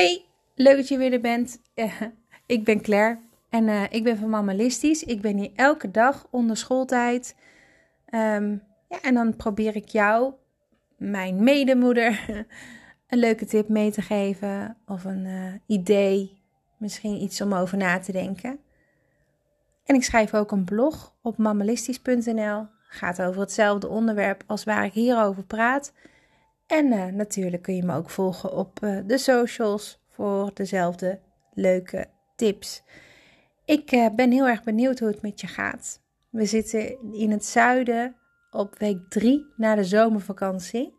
Hey, leuk dat je weer er bent. ik ben Claire en uh, ik ben van Mammalistisch. Ik ben hier elke dag onder schooltijd. Um, ja, en dan probeer ik jou, mijn medemoeder, een leuke tip mee te geven. Of een uh, idee, misschien iets om over na te denken. En ik schrijf ook een blog op mammalistisch.nl. Gaat over hetzelfde onderwerp als waar ik hierover praat. En uh, natuurlijk kun je me ook volgen op uh, de socials voor dezelfde leuke tips. Ik uh, ben heel erg benieuwd hoe het met je gaat. We zitten in het zuiden op week 3 na de zomervakantie.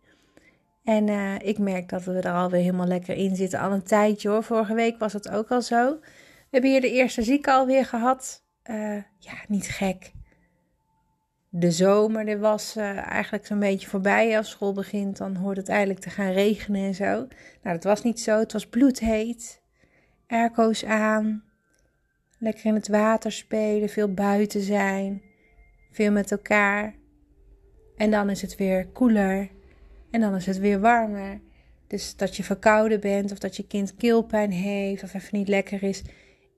En ik merk dat we er alweer helemaal lekker in zitten. Al een tijdje hoor. Vorige week was het ook al zo. We hebben hier de eerste zieke alweer gehad. ja, niet gek de zomer er was uh, eigenlijk zo'n beetje voorbij. Als school begint, dan hoort het eigenlijk te gaan regenen en zo. Nou, dat was niet zo. Het was bloedheet. Airco's aan. Lekker in het water spelen. Veel buiten zijn. Veel met elkaar. En dan is het weer koeler. En dan is het weer warmer. Dus dat je verkouden bent of dat je kind keelpijn heeft of even niet lekker is,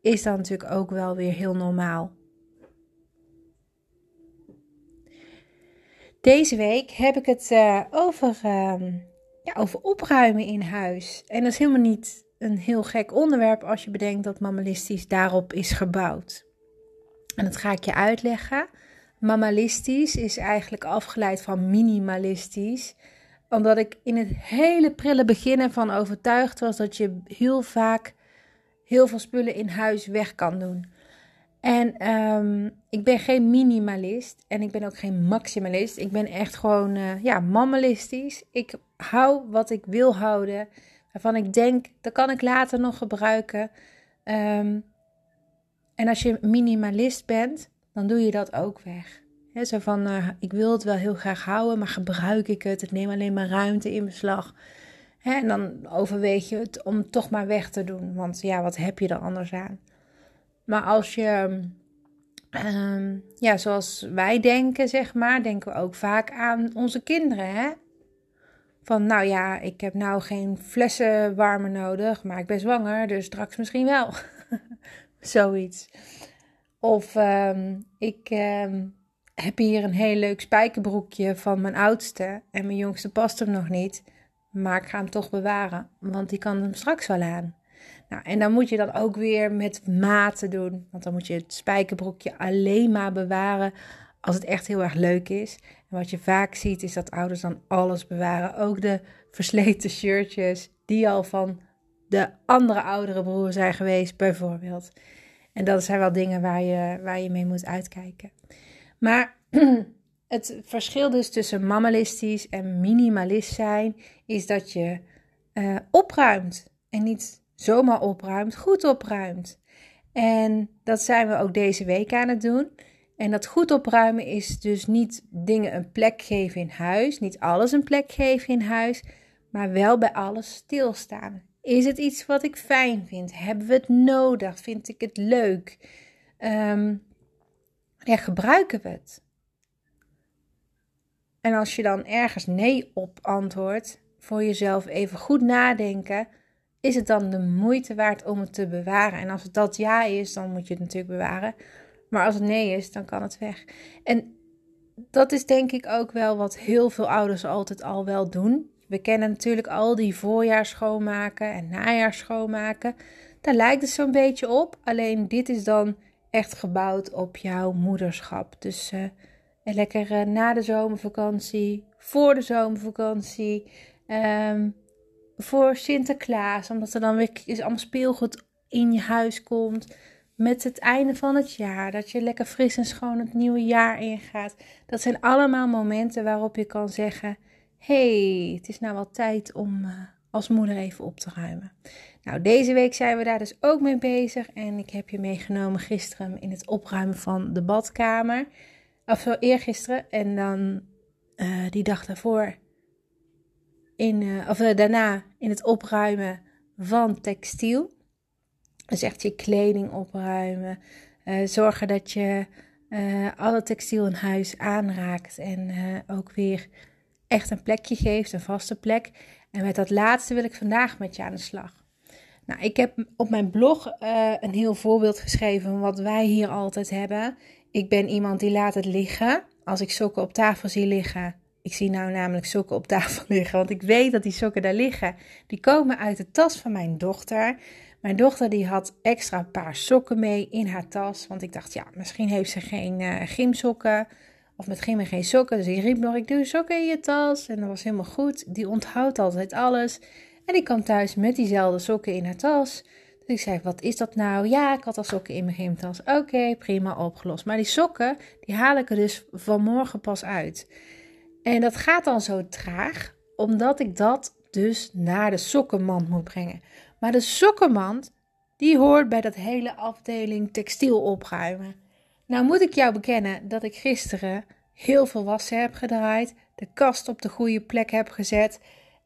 is dan natuurlijk ook wel weer heel normaal. Deze week heb ik het uh, over, uh, ja, over opruimen in huis. En dat is helemaal niet een heel gek onderwerp als je bedenkt dat mammalistisch daarop is gebouwd. En dat ga ik je uitleggen. Mammalistisch is eigenlijk afgeleid van minimalistisch. Omdat ik in het hele prille begin ervan overtuigd was dat je heel vaak heel veel spullen in huis weg kan doen. En um, ik ben geen minimalist en ik ben ook geen maximalist. Ik ben echt gewoon, uh, ja, mammalistisch. Ik hou wat ik wil houden, waarvan ik denk, dat kan ik later nog gebruiken. Um, en als je minimalist bent, dan doe je dat ook weg. He, zo van, uh, ik wil het wel heel graag houden, maar gebruik ik het? Het neemt alleen maar ruimte in beslag. En dan overweeg je het om toch maar weg te doen. Want ja, wat heb je er anders aan? Maar als je, um, ja, zoals wij denken, zeg maar, denken we ook vaak aan onze kinderen, hè? Van, nou ja, ik heb nou geen flessen warmer nodig, maar ik ben zwanger, dus straks misschien wel. Zoiets. Of um, ik um, heb hier een heel leuk spijkerbroekje van mijn oudste en mijn jongste past hem nog niet, maar ik ga hem toch bewaren, want die kan hem straks wel aan. Nou, en dan moet je dat ook weer met mate doen. Want dan moet je het spijkerbroekje alleen maar bewaren als het echt heel erg leuk is. En wat je vaak ziet is dat ouders dan alles bewaren. Ook de versleten shirtjes die al van de andere oudere broer zijn geweest, bijvoorbeeld. En dat zijn wel dingen waar je, waar je mee moet uitkijken. Maar het verschil dus tussen mammalistisch en minimalist zijn is dat je uh, opruimt en niet zomaar opruimt, goed opruimt. En dat zijn we ook deze week aan het doen. En dat goed opruimen is dus niet dingen een plek geven in huis, niet alles een plek geven in huis, maar wel bij alles stilstaan. Is het iets wat ik fijn vind? Hebben we het nodig? Vind ik het leuk? Um, ja, gebruiken we het? En als je dan ergens nee op antwoordt, voor jezelf even goed nadenken is het dan de moeite waard om het te bewaren? En als het dat ja is, dan moet je het natuurlijk bewaren. Maar als het nee is, dan kan het weg. En dat is denk ik ook wel wat heel veel ouders altijd al wel doen. We kennen natuurlijk al die voorjaar schoonmaken en najaar schoonmaken. Daar lijkt het zo'n beetje op. Alleen dit is dan echt gebouwd op jouw moederschap. Dus uh, lekker uh, na de zomervakantie, voor de zomervakantie. Um, voor Sinterklaas, omdat er dan weer is allemaal speelgoed in je huis komt. Met het einde van het jaar, dat je lekker fris en schoon het nieuwe jaar ingaat. Dat zijn allemaal momenten waarop je kan zeggen: hey, het is nou wel tijd om uh, als moeder even op te ruimen. Nou, deze week zijn we daar dus ook mee bezig. En ik heb je meegenomen gisteren in het opruimen van de badkamer. Of zo eergisteren. En dan uh, die dag daarvoor uh, of uh, daarna in het opruimen van textiel. Dus echt je kleding opruimen. Uh, zorgen dat je alle textiel in huis aanraakt. En ook weer echt een plekje geeft, een vaste plek. En met dat laatste wil ik vandaag met je aan de slag. Nou, ik heb op mijn blog een heel voorbeeld geschreven van wat wij hier altijd hebben. Ik ben iemand die laat het liggen. Als ik sokken op tafel zie liggen. Ik zie nou namelijk sokken op tafel liggen, want ik weet dat die sokken daar liggen. Die komen uit de tas van mijn dochter. Mijn dochter die had extra paar sokken mee in haar tas. Want ik dacht, ja, misschien heeft ze geen uh, gymsokken. Of met gym geen sokken. Dus ik riep nog, ik doe sokken in je tas. En dat was helemaal goed. Die onthoudt altijd alles. En ik kwam thuis met diezelfde sokken in haar tas. Dus ik zei, wat is dat nou? Ja, ik had al sokken in mijn gymtas. Oké, prima, opgelost. Maar die sokken, die haal ik er dus vanmorgen pas uit. En dat gaat dan zo traag, omdat ik dat dus naar de sokkenmand moet brengen. Maar de sokkenmand, die hoort bij dat hele afdeling textiel opruimen. Nou moet ik jou bekennen dat ik gisteren heel veel wassen heb gedraaid, de kast op de goede plek heb gezet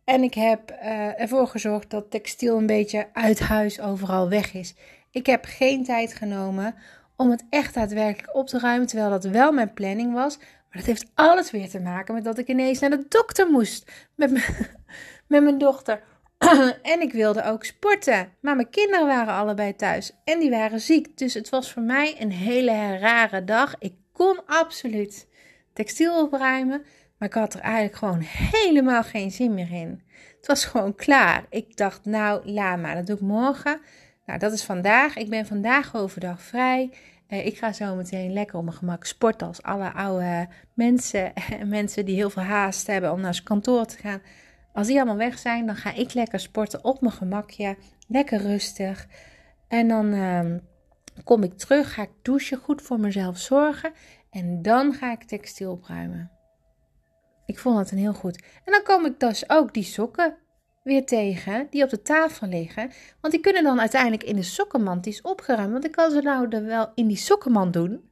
en ik heb uh, ervoor gezorgd dat textiel een beetje uit huis overal weg is. Ik heb geen tijd genomen om het echt daadwerkelijk op te ruimen, terwijl dat wel mijn planning was. Maar dat heeft alles weer te maken met dat ik ineens naar de dokter moest met, met mijn dochter. en ik wilde ook sporten. Maar mijn kinderen waren allebei thuis en die waren ziek. Dus het was voor mij een hele rare dag. Ik kon absoluut textiel opruimen. Maar ik had er eigenlijk gewoon helemaal geen zin meer in. Het was gewoon klaar. Ik dacht, nou, laat maar, dat doe ik morgen. Nou, dat is vandaag. Ik ben vandaag overdag vrij. Eh, ik ga zo meteen lekker op mijn gemak sporten als alle oude mensen. mensen die heel veel haast hebben om naar zijn kantoor te gaan. Als die allemaal weg zijn, dan ga ik lekker sporten op mijn gemakje. Lekker rustig. En dan ehm, kom ik terug, ga ik douchen, goed voor mezelf zorgen. En dan ga ik textiel opruimen. Ik vond dat een heel goed. En dan kom ik dus ook die sokken weer tegen die op de tafel liggen. Want die kunnen dan uiteindelijk in de sokkenmand, die is opgeruimd. Want ik kan ze nou er wel in die sokkenmand doen.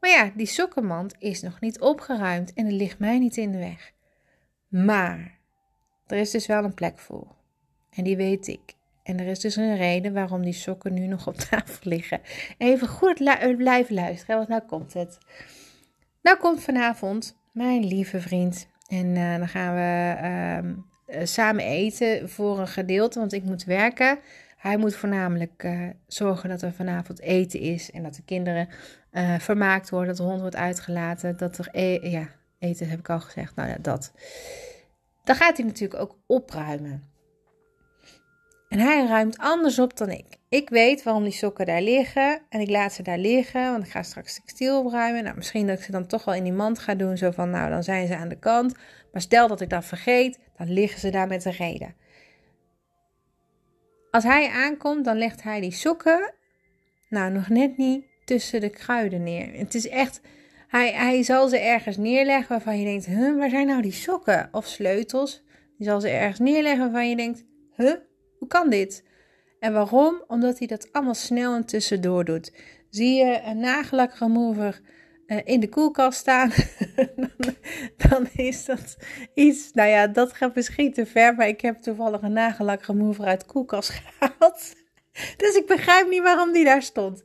Maar ja, die sokkenmand is nog niet opgeruimd en er ligt mij niet in de weg. Maar er is dus wel een plek voor. En die weet ik. En er is dus een reden waarom die sokken nu nog op tafel liggen. Even goed blijven luisteren, want nou komt het. Nou komt vanavond mijn lieve vriend. En uh, dan gaan we uh, samen eten voor een gedeelte, want ik moet werken. Hij moet voornamelijk uh, zorgen dat er vanavond eten is en dat de kinderen vermaakt worden, dat de hond wordt uitgelaten, dat er e ja, eten heb ik al gezegd. Nou ja, dat. Dan gaat hij natuurlijk ook opruimen. En hij ruimt anders op dan ik. Ik weet waarom die sokken daar liggen en ik laat ze daar liggen, want ik ga straks textiel opruimen. Nou, misschien dat ik ze dan toch wel in die mand ga doen, zo van, nou, dan zijn ze aan de kant. Maar stel dat ik dat vergeet, dan liggen ze daar met een reden. Als hij aankomt, dan legt hij die sokken, nou, nog net niet tussen de kruiden neer. Het is echt, hij, hij zal ze ergens neerleggen waarvan je denkt, huh, waar zijn nou die sokken? Of sleutels. Die zal ze ergens neerleggen waarvan je denkt, huh, hoe kan dit? En waarom? Omdat hij dat allemaal snel en tussendoor doet. Zie je een nagellak remover uh, in de koelkast staan, dan, is dat iets, nou ja, dat gaat misschien te ver, maar ik heb toevallig een nagellak remover uit de koelkast gehaald. Dus ik begrijp niet waarom die daar stond.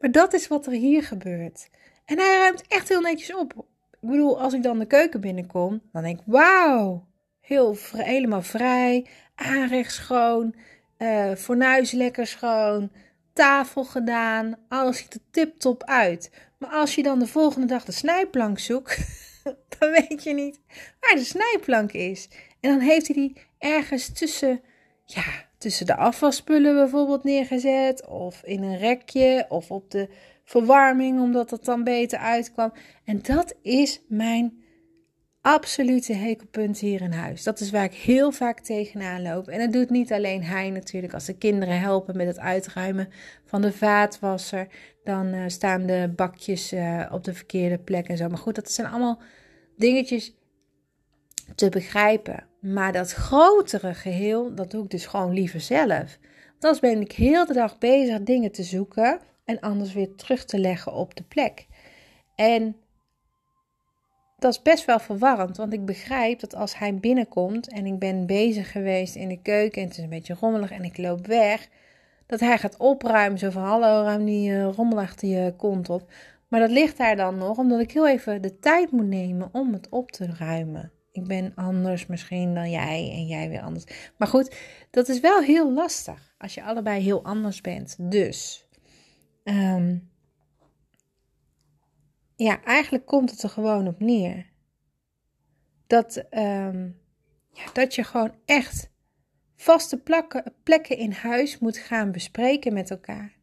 Maar dat is wat er hier gebeurt. En hij ruimt echt heel netjes op. Ik bedoel, als ik dan de keuken binnenkom, dan denk ik, wauw, heel, helemaal vrij, aanrecht schoon, uh, fornuis lekker schoon, tafel gedaan, alles ziet er tip-top uit. Maar als je dan de volgende dag de snijplank zoekt, dan weet je niet waar de snijplank is. En dan heeft hij die ergens tussen, ja, tussen de afwasspullen bijvoorbeeld neergezet, of in een rekje, of op de verwarming, omdat het dan beter uitkwam. En dat is mijn absolute hekelpunt hier in huis. Dat is waar ik heel vaak tegenaan loop. En dat doet niet alleen hij natuurlijk. Als de kinderen helpen met het uitruimen van de vaatwasser, dan uh, staan de bakjes uh, op de verkeerde plek en zo. Maar goed, dat zijn allemaal dingetjes te begrijpen. Maar dat grotere geheel, dat doe ik dus gewoon liever zelf. Anders ben ik heel de dag bezig dingen te zoeken en anders weer terug te leggen op de plek. En dat is best wel verwarrend, want ik begrijp dat als hij binnenkomt en ik ben bezig geweest in de keuken en het is een beetje rommelig en ik loop weg, dat hij gaat opruimen. Zo van hallo, ruim die uh, rommel achter je kont op. Maar dat ligt daar dan nog, omdat ik heel even de tijd moet nemen om het op te ruimen. Ik ben anders misschien dan jij en jij weer anders. Maar goed, dat is wel heel lastig als je allebei heel anders bent. Dus, ehm, ja, eigenlijk komt het er gewoon op neer. Dat, ehm, ja, dat je gewoon echt vaste plakken, plekken in huis moet gaan bespreken met elkaar.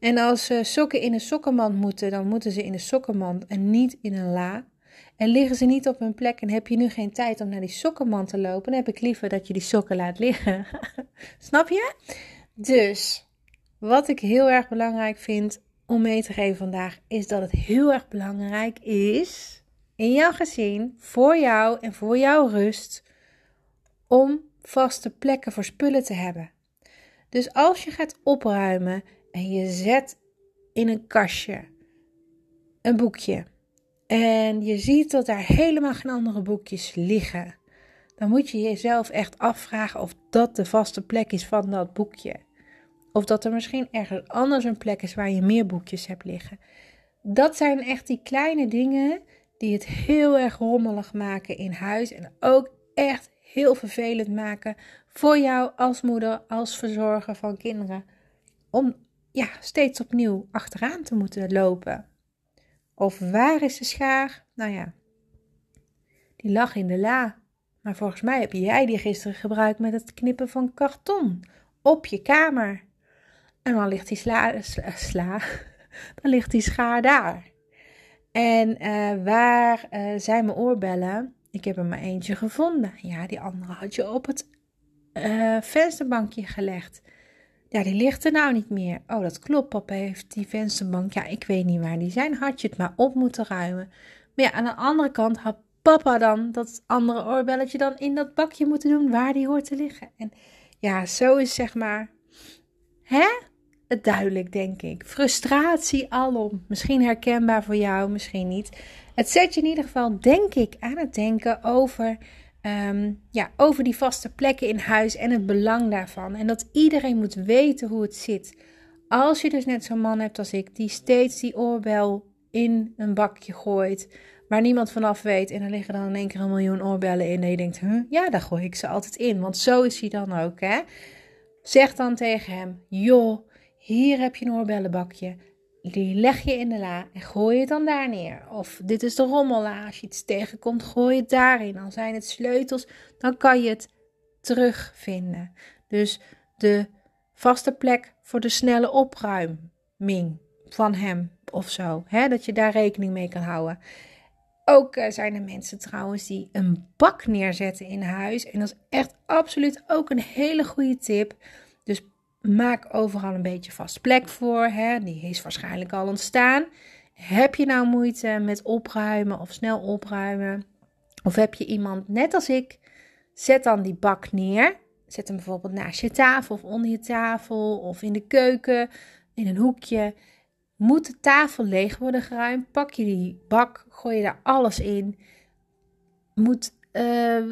En als uh, sokken in een sokkenmand moeten, dan moeten ze in een sokkenmand en niet in een la. En liggen ze niet op hun plek en heb je nu geen tijd om naar die sokkenmand te lopen, dan heb ik liever dat je die sokken laat liggen. Snap je? Dus, wat ik heel erg belangrijk vind om mee te geven vandaag, is dat het heel erg belangrijk is in jouw gezin, voor jou en voor jouw rust, om vaste plekken voor spullen te hebben. Dus als je gaat opruimen en je zet in een kastje een boekje en je ziet dat daar helemaal geen andere boekjes liggen, dan moet je jezelf echt afvragen of dat de vaste plek is van dat boekje. Of dat er misschien ergens anders een plek is waar je meer boekjes hebt liggen. Dat zijn echt die kleine dingen die het heel erg rommelig maken in huis en ook echt heel vervelend maken voor jou als moeder, als verzorger van kinderen. Om ja, steeds opnieuw achteraan te moeten lopen. Of waar is de schaar? Nou ja, die lag in de la. Maar volgens mij heb jij die gisteren gebruikt met het knippen van karton op je kamer. En dan ligt die sla, dan ligt die schaar daar. En uh, waar uh, zijn mijn oorbellen? Ik heb er maar eentje gevonden. Ja, die andere had je op het uh, vensterbankje gelegd. Ja, die ligt er nou niet meer. Oh, dat klopt. Papa heeft die vensterbank. Ja, ik weet niet waar die zijn. Had je het maar op moeten ruimen. Maar ja, aan de andere kant had papa dan dat andere oorbelletje dan in dat bakje moeten doen waar die hoort te liggen. En ja, zo is zeg maar. Hè? Het duidelijk, denk ik. Frustratie alom. Misschien herkenbaar voor jou, misschien niet. Het zet je in ieder geval, denk ik, aan het denken over Ehm, ja, over die vaste plekken in huis en het belang daarvan. En dat iedereen moet weten hoe het zit. Als je dus net zo'n man hebt als ik, die steeds die oorbel in een bakje gooit, waar niemand vanaf weet, en er liggen dan in één keer een miljoen oorbellen in, en je denkt, ja, daar gooi ik ze altijd in, want zo is hij dan ook, hè? Zeg dan tegen hem, joh, hier heb je een oorbellenbakje die leg je in de la en gooi het dan daar neer. Of dit is de rommella, als je iets tegenkomt, gooi het daarin. Al zijn het sleutels, dan kan je het terugvinden. Dus de vaste plek voor de snelle opruiming van hem of zo. Hè? Dat je daar rekening mee kan houden. Ook uh, zijn er mensen trouwens die een bak neerzetten in huis. En dat is echt absoluut ook een hele goede tip. Maak overal een beetje vast plek voor. Hè? Die is waarschijnlijk al ontstaan. Heb je nou moeite met opruimen of snel opruimen? Of heb je iemand net als ik? Zet dan die bak neer. Zet hem bijvoorbeeld naast je tafel of onder je tafel of in de keuken, in een hoekje. Moet de tafel leeg worden geruimd? Pak je die bak, gooi je daar alles in. Moet uh,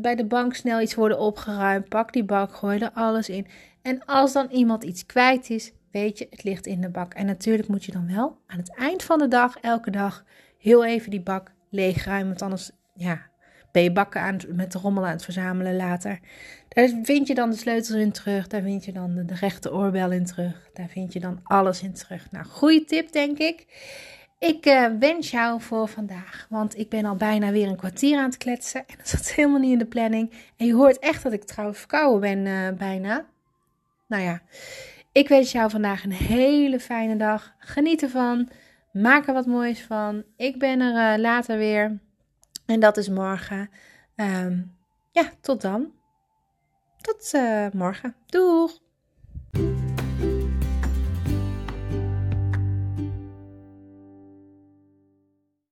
bij de bank snel iets worden opgeruimd? Pak die bak, gooi er alles in. En als dan iemand iets kwijt is, weet je, het ligt in de bak. En natuurlijk moet je dan wel aan het eind van de dag, elke dag, heel even die bak leegruimen. Want anders, ja, ben je bakken aan met de rommel aan het verzamelen later. Daar vind je dan de sleutels in terug. Daar vind je dan de, de rechte oorbel in terug. Daar vind je dan alles in terug. Nou, goede tip, denk ik. Ik uh, wens jou voor vandaag, want ik ben al bijna weer een kwartier aan het kletsen. En dat zat helemaal niet in de planning. En je hoort echt dat ik trouwens verkouden ben uh, bijna. Nou ja, ik wens jou vandaag een hele fijne dag. Geniet ervan. Maak er wat moois van. Ik ben er uh, later weer. En dat is morgen. Um, ja, tot dan. Tot morgen. Doeg!